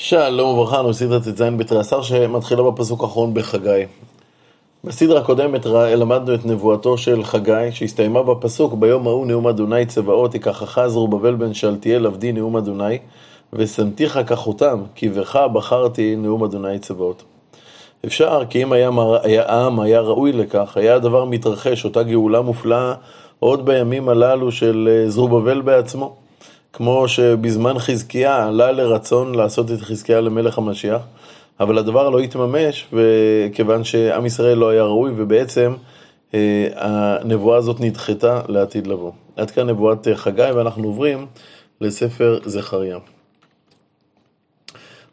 שלום וברכה, אנו סדרת ט"ז בתריסר שמתחילה בפסוק האחרון בחגי. בסדרה הקודמת למדנו את נבואתו של חגי, שהסתיימה בפסוק ביום ההוא נאום אדוני צבאות, ייקחך זרובבל בן שלתיאל עבדי נאום אדוני, ושמתיך כחותם, כי בך בחרתי נאום אדוני צבאות. אפשר, כי אם היה, היה העם היה ראוי לכך, היה הדבר מתרחש, אותה גאולה מופלאה, עוד בימים הללו של אה, זרובבל בעצמו. כמו שבזמן חזקיה עלה לרצון לעשות את חזקיה למלך המשיח, אבל הדבר לא התממש, כיוון שעם ישראל לא היה ראוי, ובעצם אה, הנבואה הזאת נדחתה לעתיד לבוא. עד כאן נבואת חגי, ואנחנו עוברים לספר זכריה.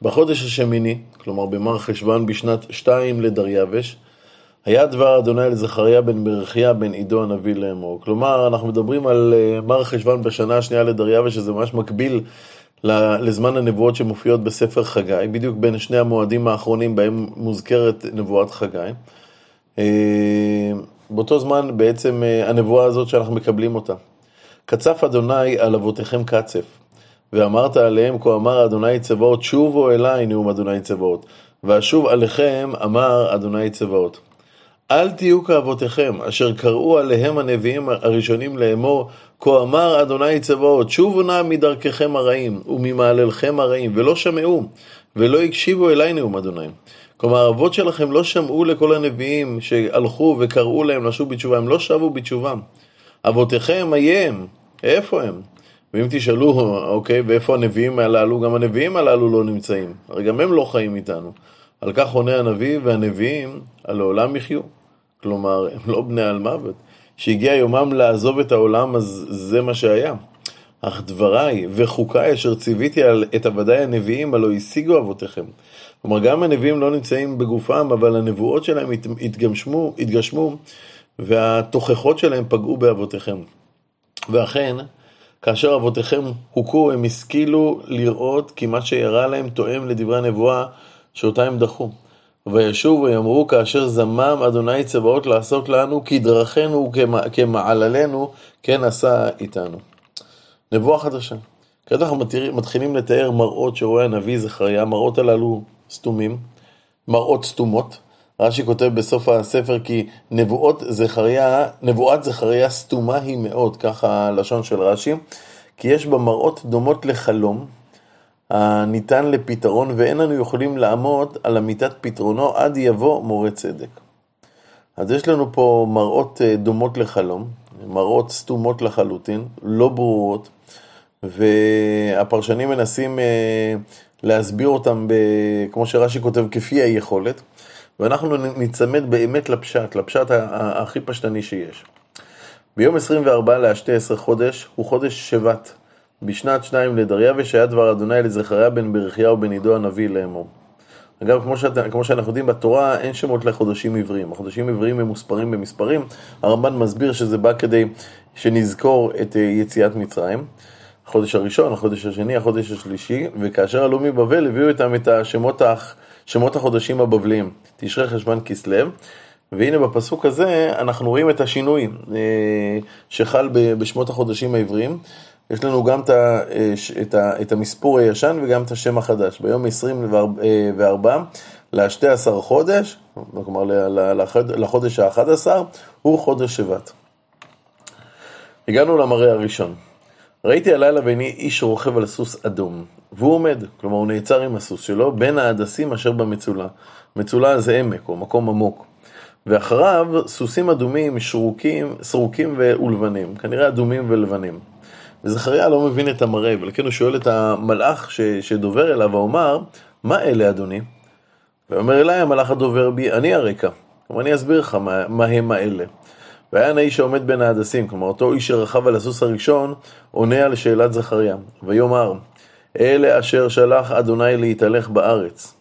בחודש השמיני, כלומר במר חשוון בשנת שתיים לדריווש, היה דבר אדוני לזכריה בן ברכיה בן עידו הנביא לאמור. כלומר, אנחנו מדברים על אה, מר חשוון בשנה השנייה לדריווה, שזה ממש מקביל לזמן הנבואות שמופיעות בספר חגי, בדיוק בין שני המועדים האחרונים בהם מוזכרת נבואת חגי. אה, באותו זמן בעצם אה, הנבואה הזאת שאנחנו מקבלים אותה. קצף אדוני על אבותיכם קצף, ואמרת עליהם כה אמר אדוני צבאות, שובו אליי נאום אדוני צבאות, ואשוב עליכם אמר אדוני צבאות. אל תהיו כאבותיכם, אשר קראו עליהם הנביאים הראשונים לאמור, כה אמר אדוני צבאות, שובו נא מדרככם הרעים, וממעללכם הרעים, ולא שמעו, ולא הקשיבו אלי נאום אדוני. כלומר, האבות שלכם לא שמעו לכל הנביאים שהלכו וקראו להם לשוב בתשובה, הם לא שבו בתשובה. אבותיכם, איים, איפה הם? ואם תשאלו, אוקיי, ואיפה הנביאים הללו, גם הנביאים הללו לא נמצאים. הרי גם הם לא חיים איתנו. על כך עונה הנביא, והנביאים על העולם יחיו. כלומר, הם לא בני על מוות. שהגיע יומם לעזוב את העולם, אז זה מה שהיה. אך דבריי וחוקיי אשר ציוויתי על את עבדיי הנביאים, הלא השיגו אבותיכם. כלומר, גם הנביאים לא נמצאים בגופם, אבל הנבואות שלהם התגשמו, התגשמו והתוכחות שלהם פגעו באבותיכם. ואכן, כאשר אבותיכם הוכו, הם השכילו לראות כי מה שירה להם תואם לדברי הנבואה שאותה הם דחו. וישוב ויאמרו כאשר זמם אדוני צבאות לעשות לנו כדרכנו וכמעללנו כן עשה איתנו. נבואה חדשה. כעת אנחנו מתחילים לתאר מראות שרואה הנביא זכריה, מראות הללו סתומים, מראות סתומות. רש"י כותב בסוף הספר כי נבואות זכריה, נבואת זכריה סתומה היא מאוד, ככה הלשון של רש"י, כי יש בה מראות דומות לחלום, הניתן לפתרון, ואין אנו יכולים לעמוד על אמיתת פתרונו עד יבוא מורה צדק. אז יש לנו פה מראות אה, דומות לחלום, מראות סתומות לחלוטין, לא ברורות, והפרשנים מנסים אה, להסביר אותם, ב, כמו שרש"י כותב, כפי היכולת, ואנחנו ניצמד באמת לפשט, לפשט הכי פשטני שיש. ביום 24 להשתי עשר חודש הוא חודש שבט. בשנת שניים לדריווש היה דבר אדוני לזכריה בן ברכיהו בן עידו הנביא לאמור. אגב, כמו, שאת, כמו שאנחנו יודעים בתורה, אין שמות לחודשים עבריים. החודשים עבריים הם מוספרים במספרים. הרמב"ן מסביר שזה בא כדי שנזכור את אה, יציאת מצרים. החודש הראשון, החודש השני, החודש השלישי, וכאשר עלו מבבל הביאו איתם את השמות שמות החודשים הבבליים, תשרי חשבן כסלו, והנה בפסוק הזה אנחנו רואים את השינוי אה, שחל בשמות החודשים העבריים. יש לנו גם את, את, את המספור הישן וגם את השם החדש. ביום 24 ל-12 חודש, כלומר לחודש ה-11, הוא חודש שבט. הגענו למראה הראשון. ראיתי הלילה בעיני איש רוכב על סוס אדום, והוא עומד, כלומר הוא נעצר עם הסוס שלו, בין ההדסים אשר במצולה. מצולה זה עמק או מקום עמוק. ואחריו סוסים אדומים, שרוקים, סרוקים ולבנים, כנראה אדומים ולבנים. וזכריה לא מבין את המראה, ולכן הוא שואל את המלאך ש, שדובר אליו, ואומר, מה אלה אדוני? ואומר אליי המלאך הדובר בי, אני הרקע. כלומר, אני אסביר לך מה, מה הם האלה. והיה האיש העומד בין ההדסים, כלומר, אותו איש שרכב על הסוס הראשון, עונה על שאלת זכריה. ויאמר, אלה אשר שלח אדוני להתהלך בארץ.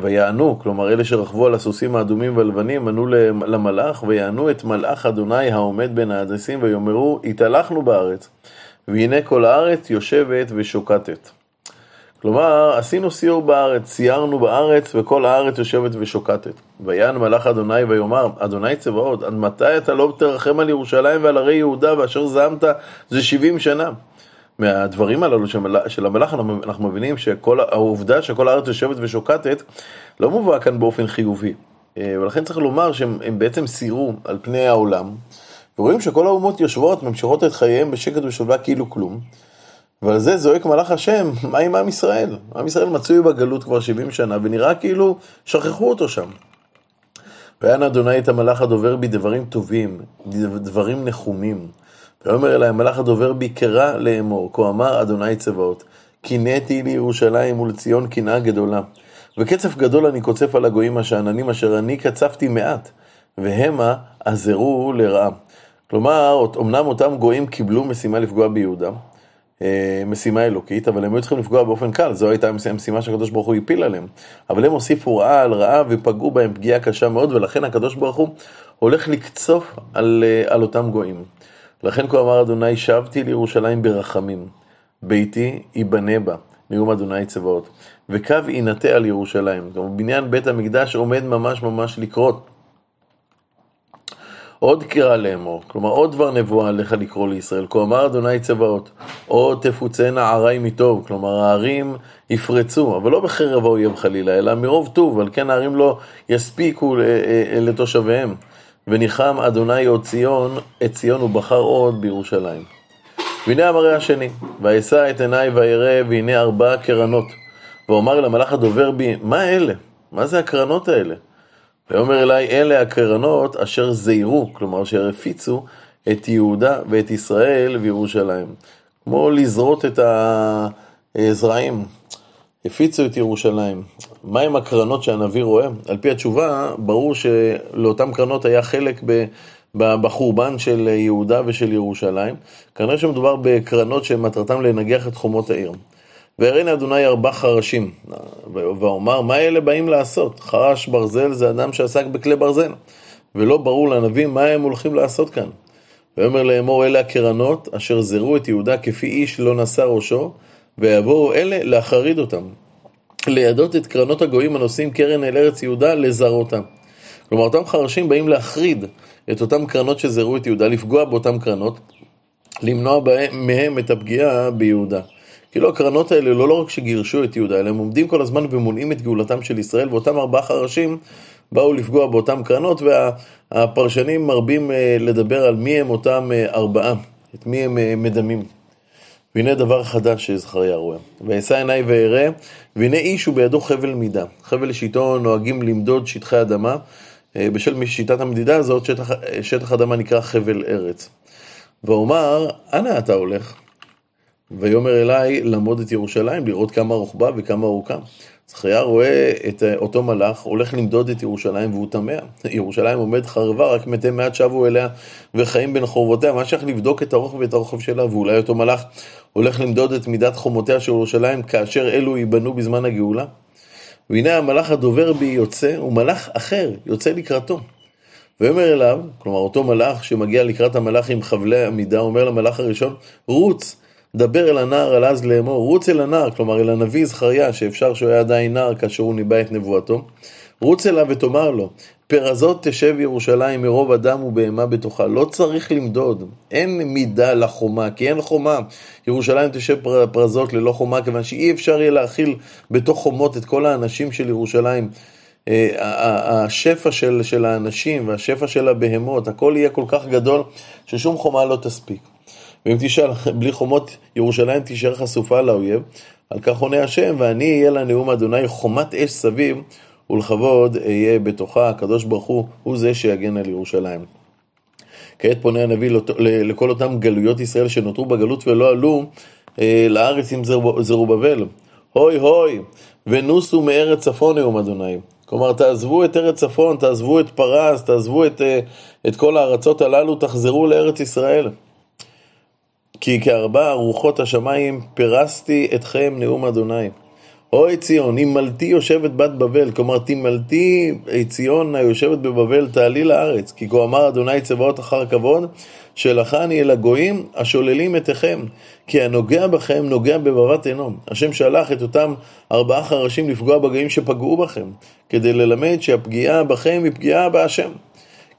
ויענו, כלומר אלה שרכבו על הסוסים האדומים והלבנים, ענו למלאך, ויענו את מלאך אדוני העומד בין ההדסים, ויאמרו, התהלכנו בארץ. והנה כל הארץ יושבת ושוקטת. כלומר, עשינו סיור בארץ, סיירנו בארץ, וכל הארץ יושבת ושוקטת. ויען מלאך אדוני ויאמר, אדוני צבאות, עד מתי אתה לא תרחם על ירושלים ועל ערי יהודה, ואשר זעמת זה שבעים שנה? מהדברים הללו של המלאך אנחנו מבינים שכל העובדה שכל הארץ יושבת ושוקטת לא מובאה כאן באופן חיובי. אה, ולכן צריך לומר שהם בעצם סיירו על פני העולם, ורואים שכל האומות יושבות, ממשיכות את חייהם בשקט ושלווה כאילו כלום. ועל זה זועק מלאך השם, מה עם עם ישראל? עם ישראל מצוי בגלות כבר 70 שנה, ונראה כאילו שכחו אותו שם. ויען אדוני את המלאך הדובר בי דברים טובים, דברים נחומים. ויאמר אלי המלאך הדובר בי קרא לאמור, כה אמר אדוני צבאות, קינאתי לירושלים ולציון קנאה גדולה. וקצף גדול אני קוצף על הגויים השאננים אשר אני קצפתי מעט, והמה עזרו לרעה. כלומר, אמנם אותם גויים קיבלו משימה לפגוע ביהודה, אה, משימה אלוקית, אבל הם היו צריכים לפגוע באופן קל, זו הייתה המשימה שהקדוש ברוך הוא הפיל עליהם. אבל הם הוסיפו רעה על רעה ופגעו בהם פגיעה קשה מאוד, ולכן הקדוש ברוך הוא הולך לקצוף על, אה, על אותם גויים. לכן כה אמר אדוני, שבתי לירושלים ברחמים, ביתי ייבנה בה, נאום אדוני צבאות, וקו יינטע על ירושלים. כלומר, בניין בית המקדש עומד ממש ממש לקרות. עוד קרא לאמור, כלומר עוד דבר נבואה עליך לקרוא לישראל, כה אמר אדוני צבאות, עוד תפוצנה ערי מטוב, כלומר הערים יפרצו, אבל לא בחרב האויב חלילה, אלא מרוב טוב, על כן הערים לא יספיקו אה, אה, לתושביהם. וניחם אדוני עוד ציון, את ציון ובחר עוד בירושלים. והנה המראה השני, ואשא את עיניי וירא, והנה ארבע קרנות. ואומר למלאך הדובר בי, מה אלה? מה זה הקרנות האלה? ויאמר אליי, אלה הקרנות אשר זיירו, כלומר אשר הפיצו את יהודה ואת ישראל וירושלים. כמו לזרות את הזרעים, הפיצו את ירושלים. מהם הקרנות שהנביא רואה? על פי התשובה, ברור שלאותן קרנות היה חלק בחורבן של יהודה ושל ירושלים. כנראה שמדובר בקרנות שמטרתם לנגח את חומות העיר. והראיני אדוני ארבע חרשים, ואומר, מה אלה באים לעשות? חרש ברזל זה אדם שעסק בכלי ברזל, ולא ברור לנביא מה הם הולכים לעשות כאן. ויאמר לאמור, אלה הקרנות אשר זרו את יהודה כפי איש לא נשא ראשו, ויבואו אלה להחריד אותם. לידות את קרנות הגויים הנושאים קרן אל ארץ יהודה, לזרותם. כלומר, אותם חרשים באים להחריד את אותם קרנות שזרו את יהודה, לפגוע באותם קרנות, למנוע מהם את הפגיעה ביהודה. כאילו הקרנות האלה לא, לא רק שגירשו את יהודה, אלא הם עומדים כל הזמן ומונעים את גאולתם של ישראל, ואותם ארבעה חרשים באו לפגוע באותם קרנות, והפרשנים מרבים אה, לדבר על מי הם אותם אה, ארבעה, את מי הם אה, מדמים. והנה דבר חדש שזכריה רואה. ואשא עיניי ואראה, והנה איש הוא בידו חבל מידה. חבל שאיתו נוהגים למדוד שטחי אדמה. בשל שיטת המדידה הזאת, שטח, שטח אדמה נקרא חבל ארץ. ואומר, אנה אתה הולך? ויאמר אליי לעמוד את ירושלים, לראות כמה רוחבה וכמה ארוכה. זכריה רואה את אותו מלאך, הולך למדוד את ירושלים והוא תמה. ירושלים עומד חרבה, רק מתי מעט שבו אליה וחיים בין חורבותיה. מה שייך לבדוק את הרוחב ואת הרוחב שלה, ואולי אותו מלאך הולך למדוד את מידת חומותיה של ירושלים כאשר אלו ייבנו בזמן הגאולה. והנה המלאך הדובר בי יוצא, ומלאך אחר יוצא לקראתו. ויאמר אליו, כלומר אותו מלאך שמגיע לקראת המלאך עם חבלי עמידה, אומר למלאך הראשון, רוץ, דבר אל הנער על אז לאמור, רוץ אל הנער, כלומר אל הנביא זכריה, שאפשר שהוא היה עדיין נער כאשר הוא ניבא את נבואתו, רוץ אליו ותאמר לו, פרזות תשב ירושלים מרוב אדם ובהמה בתוכה. לא צריך למדוד, אין מידה לחומה, כי אין חומה. ירושלים תשב פרזות ללא חומה, כיוון שאי אפשר יהיה להכיל בתוך חומות את כל האנשים של ירושלים. אה, השפע של, של האנשים והשפע של הבהמות, הכל יהיה כל כך גדול ששום חומה לא תספיק. ואם תשאל, בלי חומות ירושלים תישאר חשופה לאויב, על כך עונה השם, ואני אהיה לנאום אדוני חומת אש סביב, ולכבוד אהיה בתוכה, הקדוש ברוך הוא, הוא זה שיגן על ירושלים. כעת פונה הנביא לכל אותם גלויות ישראל שנותרו בגלות ולא עלו אה, לארץ עם זרובבל. הוי הוי, ונוסו מארץ צפון נאום אדוני. כלומר, תעזבו את ארץ צפון, תעזבו את פרס, תעזבו את, אה, את כל הארצות הללו, תחזרו לארץ ישראל. כי כארבע רוחות השמיים פרסתי אתכם נאום אדוני. אוי ציון, נמלתי יושבת בת בבל, כלומר תמלתי ציון היושבת בבבל תעלי לארץ, כי כה אמר אדוני צבאות אחר כבוד, שלחני אל הגויים השוללים אתכם, כי הנוגע בכם נוגע בבבת עינו. השם שלח את אותם ארבעה חרשים לפגוע בגויים שפגעו בכם, כדי ללמד שהפגיעה בכם היא פגיעה בהשם.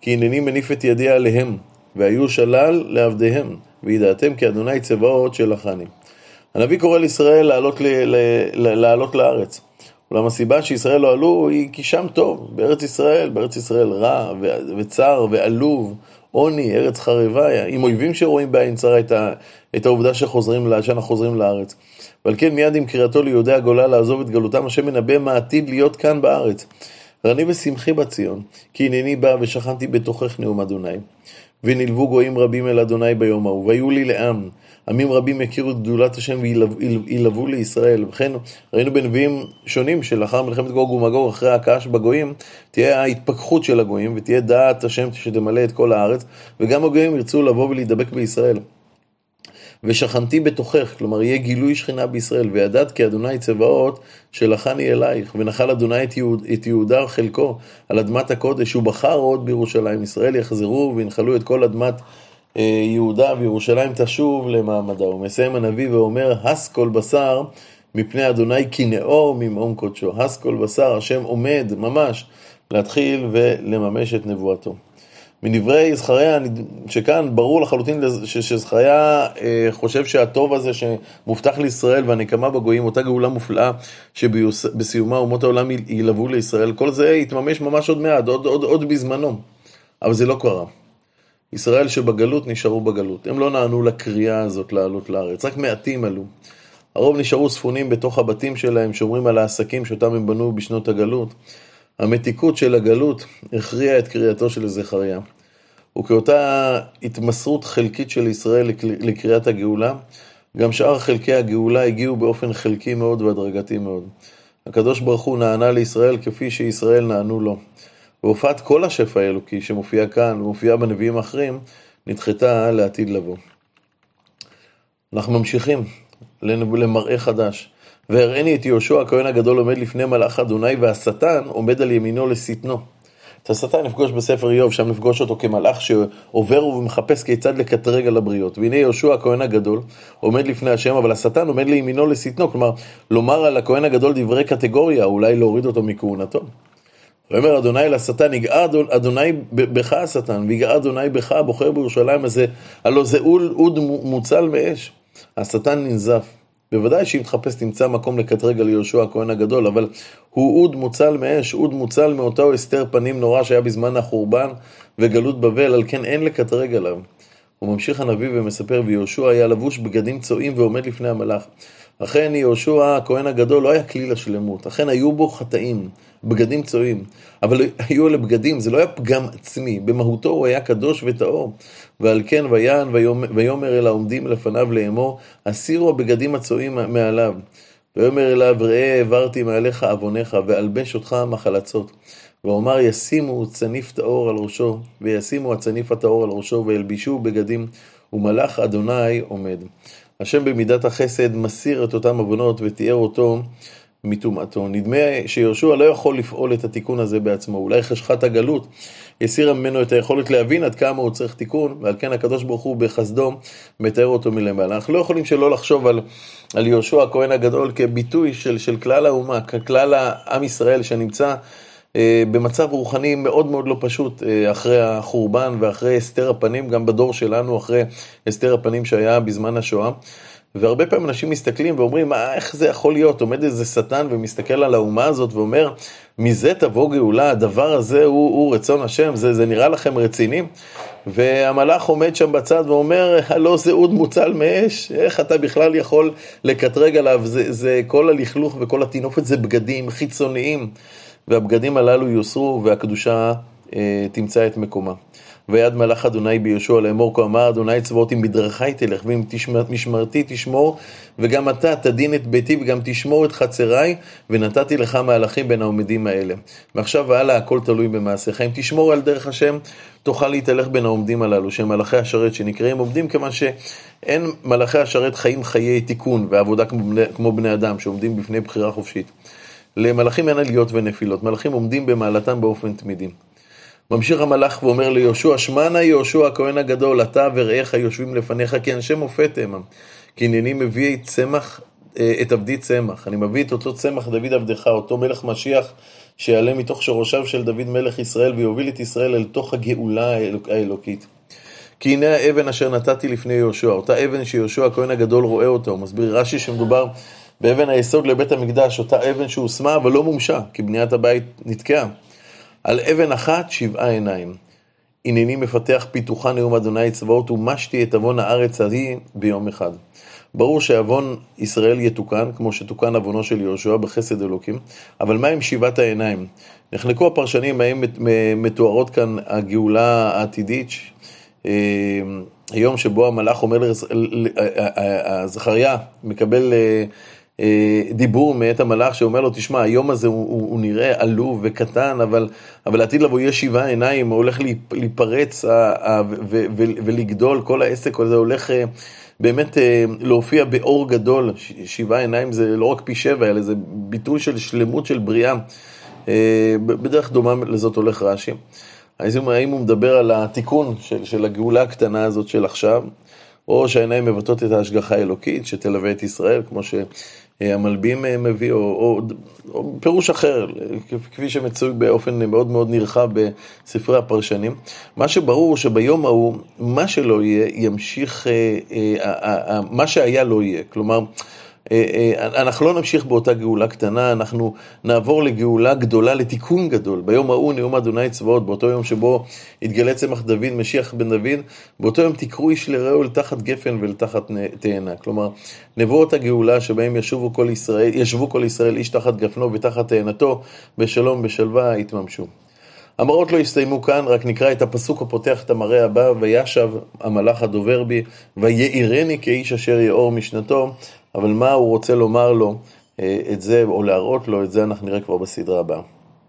כי הנני מניף את ידי עליהם, והיו שלל לעבדיהם. וידעתם כי אדוני צבאות שלחני. הנביא קורא לישראל לעלות, ל, ל, ל, לעלות לארץ. אולם הסיבה שישראל לא עלו היא כי שם טוב, בארץ ישראל, בארץ ישראל רע וצר ועלוב, עוני, ארץ חרבה, עם אויבים שרואים בעין צרה את, ה, את העובדה שחוזרים, שאנחנו חוזרים לארץ. ועל כן מיד עם קריאתו ליהודי הגולה לעזוב את גלותם, השם מנבא מה עתיד להיות כאן בארץ. רני ושמחי בציון, כי הנני בא ושכנתי בתוכך נאום אדוני. ונלוו גויים רבים אל אדוני ביום ההוא, והיו לי לעם. עמים רבים יכירו את גדולת השם וילוו לישראל. וכן ראינו בנביאים שונים שלאחר מלחמת גוג ומגוג, אחרי ההכאה שבגויים, תהיה ההתפכחות של הגויים ותהיה דעת השם שתמלא את כל הארץ, וגם הגויים ירצו לבוא ולהידבק בישראל. ושכנתי בתוכך, כלומר יהיה גילוי שכינה בישראל, וידעת כי אדוני צבאות שלחני אלייך, ונחל אדוני את, יהוד, את יהודה חלקו על אדמת הקודש, ובחר עוד בירושלים. ישראל יחזרו וינחלו את כל אדמת אה, יהודה וירושלים תשוב למעמדה. ומסיים הנביא ואומר, הס כל בשר מפני אדוני כי נאור ממעום קודשו. הס כל בשר, השם עומד ממש להתחיל ולממש את נבואתו. מדברי זכריה, שכאן ברור לחלוטין שזכריה אה, חושב שהטוב הזה שמובטח לישראל והנקמה בגויים, אותה גאולה מופלאה שבסיומה אומות העולם ילוו לישראל, כל זה יתממש ממש עוד מעט, עוד, עוד, עוד בזמנו. אבל זה לא קרה. ישראל שבגלות נשארו בגלות. הם לא נענו לקריאה הזאת לעלות לארץ, רק מעטים עלו. הרוב נשארו ספונים בתוך הבתים שלהם, שומרים על העסקים שאותם הם בנו בשנות הגלות. המתיקות של הגלות הכריעה את קריאתו של זכריה. וכאותה התמסרות חלקית של ישראל לקריאת הגאולה, גם שאר חלקי הגאולה הגיעו באופן חלקי מאוד והדרגתי מאוד. הקדוש ברוך הוא נענה לישראל כפי שישראל נענו לו. והופעת כל השפע האלוקי שמופיע כאן ומופיע בנביאים האחרים, נדחתה לעתיד לבוא. אנחנו ממשיכים למראה חדש. והראני את יהושע הכהן הגדול עומד לפני מלאך אדוני והשטן עומד על ימינו לשטנו. את השטן נפגוש בספר איוב, שם נפגוש אותו כמלאך שעובר ומחפש כיצד לקטרג על הבריות. והנה יהושע הכהן הגדול עומד לפני השם, אבל השטן עומד לימינו לשטנו, כלומר, לומר על הכהן הגדול דברי קטגוריה, אולי להוריד אותו מכהונתו. ויאמר אדוני לשטן, יגאר אדוני בך השטן, ויגאר אדוני בך הבוחר בירושלים הזה, הלא זה אוד מוצל מאש. השטן ננזף. בוודאי שאם תחפש תמצא מקום לקטרג על יהושע הכהן הגדול, אבל הוא אוד מוצל מאש, אוד מוצל מאותו הסתר פנים נורא שהיה בזמן החורבן וגלות בבל, על כן אין לקטרג עליו. הוא ממשיך הנביא ומספר, ויהושע היה לבוש בגדים צועים ועומד לפני המלאך. אכן יהושע הכהן הגדול לא היה כלי לשלמות, אכן היו בו חטאים, בגדים צועים, אבל היו אלה בגדים, זה לא היה פגם עצמי, במהותו הוא היה קדוש וטהור, ועל כן ויען ויאמר אל העומדים לפניו לאמור, הסירו הבגדים הצועים מעליו. ויאמר אליו, ראה העברתי מעליך עווניך, ואלבש אותך מחלצות. ואומר ישימו צניף טהור על ראשו, וישימו הצניף הטהור על ראשו, וילבישו בגדים, ומלאך אדוני עומד. השם במידת החסד מסיר את אותם עוונות ותיאר אותו מטומאתו. נדמה שיהושע לא יכול לפעול את התיקון הזה בעצמו, אולי חשכת הגלות הסירה ממנו את היכולת להבין עד כמה הוא צריך תיקון, ועל כן הקדוש ברוך הוא בחסדו מתאר אותו מלמעלה. אנחנו לא יכולים שלא לחשוב על, על יהושע הכהן הגדול כביטוי של, של כלל האומה, ככלל העם ישראל שנמצא במצב רוחני מאוד מאוד לא פשוט אה, אחרי החורבן ואחרי הסתר הפנים, גם בדור שלנו, אחרי הסתר הפנים שהיה בזמן השואה. והרבה פעמים אנשים מסתכלים ואומרים, מה, איך זה יכול להיות? עומד איזה שטן ומסתכל על האומה הזאת ואומר, מזה תבוא גאולה, הדבר הזה הוא, הוא רצון השם, זה, זה נראה לכם רציני? והמלאך עומד שם בצד ואומר, הלא זה אוד מוצל מאש, איך אתה בכלל יכול לקטרג עליו? זה, זה כל הלכלוך וכל הטינופת זה בגדים חיצוניים. והבגדים הללו יוסרו והקדושה אה, תמצא את מקומה. ויד מלאך אדוני ביהושע לאמור כה אמר אדוני צבאות אם בדרכי תלך ואם תשמר, משמרתי תשמור וגם אתה תדין את ביתי וגם תשמור את חצריי ונתתי לך מהלכים בין העומדים האלה. מעכשיו והלאה הכל תלוי במעשיך. אם תשמור על דרך השם תוכל להתהלך בין העומדים הללו שהם מלאכי השרת שנקראים עומדים כיוון שאין מלאכי השרת חיים חיי תיקון ועבודה כמו בני, כמו בני אדם שעומדים בפני בחירה חופשית. למלאכים אין עליות ונפילות, מלאכים עומדים במעלתם באופן תמידי. ממשיך המלאך ואומר ליהושע, שמע נא יהושע הכהן הגדול, אתה ורעיך יושבים לפניך, כי אנשי מופת הם. כי הנני מביא צמח, אה, את עבדי צמח. אני מביא את אותו צמח דוד עבדך, אותו מלך משיח, שיעלה מתוך שורשיו של דוד מלך ישראל, ויוביל את ישראל אל תוך הגאולה האלוקית. כי הנה האבן אשר נתתי לפני יהושע, אותה אבן שיהושע הכהן הגדול רואה אותו. מסביר רש"י שמדובר באבן היסוד לבית המקדש, אותה אבן שהושמה אבל לא מומשה, כי בניית הבית נתקעה. על אבן אחת שבעה עיניים. הנני מפתח פיתוחה נאום אדוני צבאות ומשתי את עוון הארץ ההיא ביום אחד. ברור שעוון ישראל יתוקן, כמו שתוקן עוונו של יהושע בחסד אלוקים, אבל מה עם שבעת העיניים? נחלקו הפרשנים האם מתוארות כאן הגאולה העתידית, אה, היום שבו המלאך אומר, זכריה מקבל אה, דיבור מאת המלאך שאומר לו, תשמע, היום הזה הוא, הוא, הוא נראה עלוב וקטן, אבל, אבל לעתיד לבוא יש שבעה עיניים, הוא הולך להיפרץ ולגדול, כל העסק הזה הולך אה, באמת אה, להופיע באור גדול. שבעה עיניים זה לא רק פי שבע, אלא זה ביטוי של שלמות של בריאה. בדרך דומה לזאת הולך רש"י. האם הוא מדבר על התיקון של, של הגאולה הקטנה הזאת של עכשיו, או שהעיניים מבטאות את ההשגחה האלוקית שתלווה את ישראל, כמו שהמלבים מביא, או, או, או פירוש אחר, כפי שמצוי באופן מאוד מאוד נרחב בספרי הפרשנים. מה שברור שביום ההוא, מה שלא יהיה, ימשיך, אה, אה, מה שהיה לא יהיה. כלומר, אה, אה, אנחנו לא נמשיך באותה גאולה קטנה, אנחנו נעבור לגאולה גדולה, לתיקון גדול. ביום ההוא נאום אדוני צבאות, באותו יום שבו יתגלה צמח דוד, משיח בן דוד, באותו יום תקראו איש לרעהו אל תחת גפן ואל תחת תאנה. כלומר, נבואות הגאולה שבהם ישבו כל ישראל, ישבו כל ישראל איש תחת גפנו ותחת תאנתו, בשלום בשלווה יתממשו. המראות לא הסתיימו כאן, רק נקרא את הפסוק הפותח את המראה הבא, וישב המלאך הדובר בי, ויעירני כאיש אשר יאור משנתו, אבל מה הוא רוצה לומר לו, אה, את זה, או להראות לו, את זה אנחנו נראה כבר בסדרה הבאה.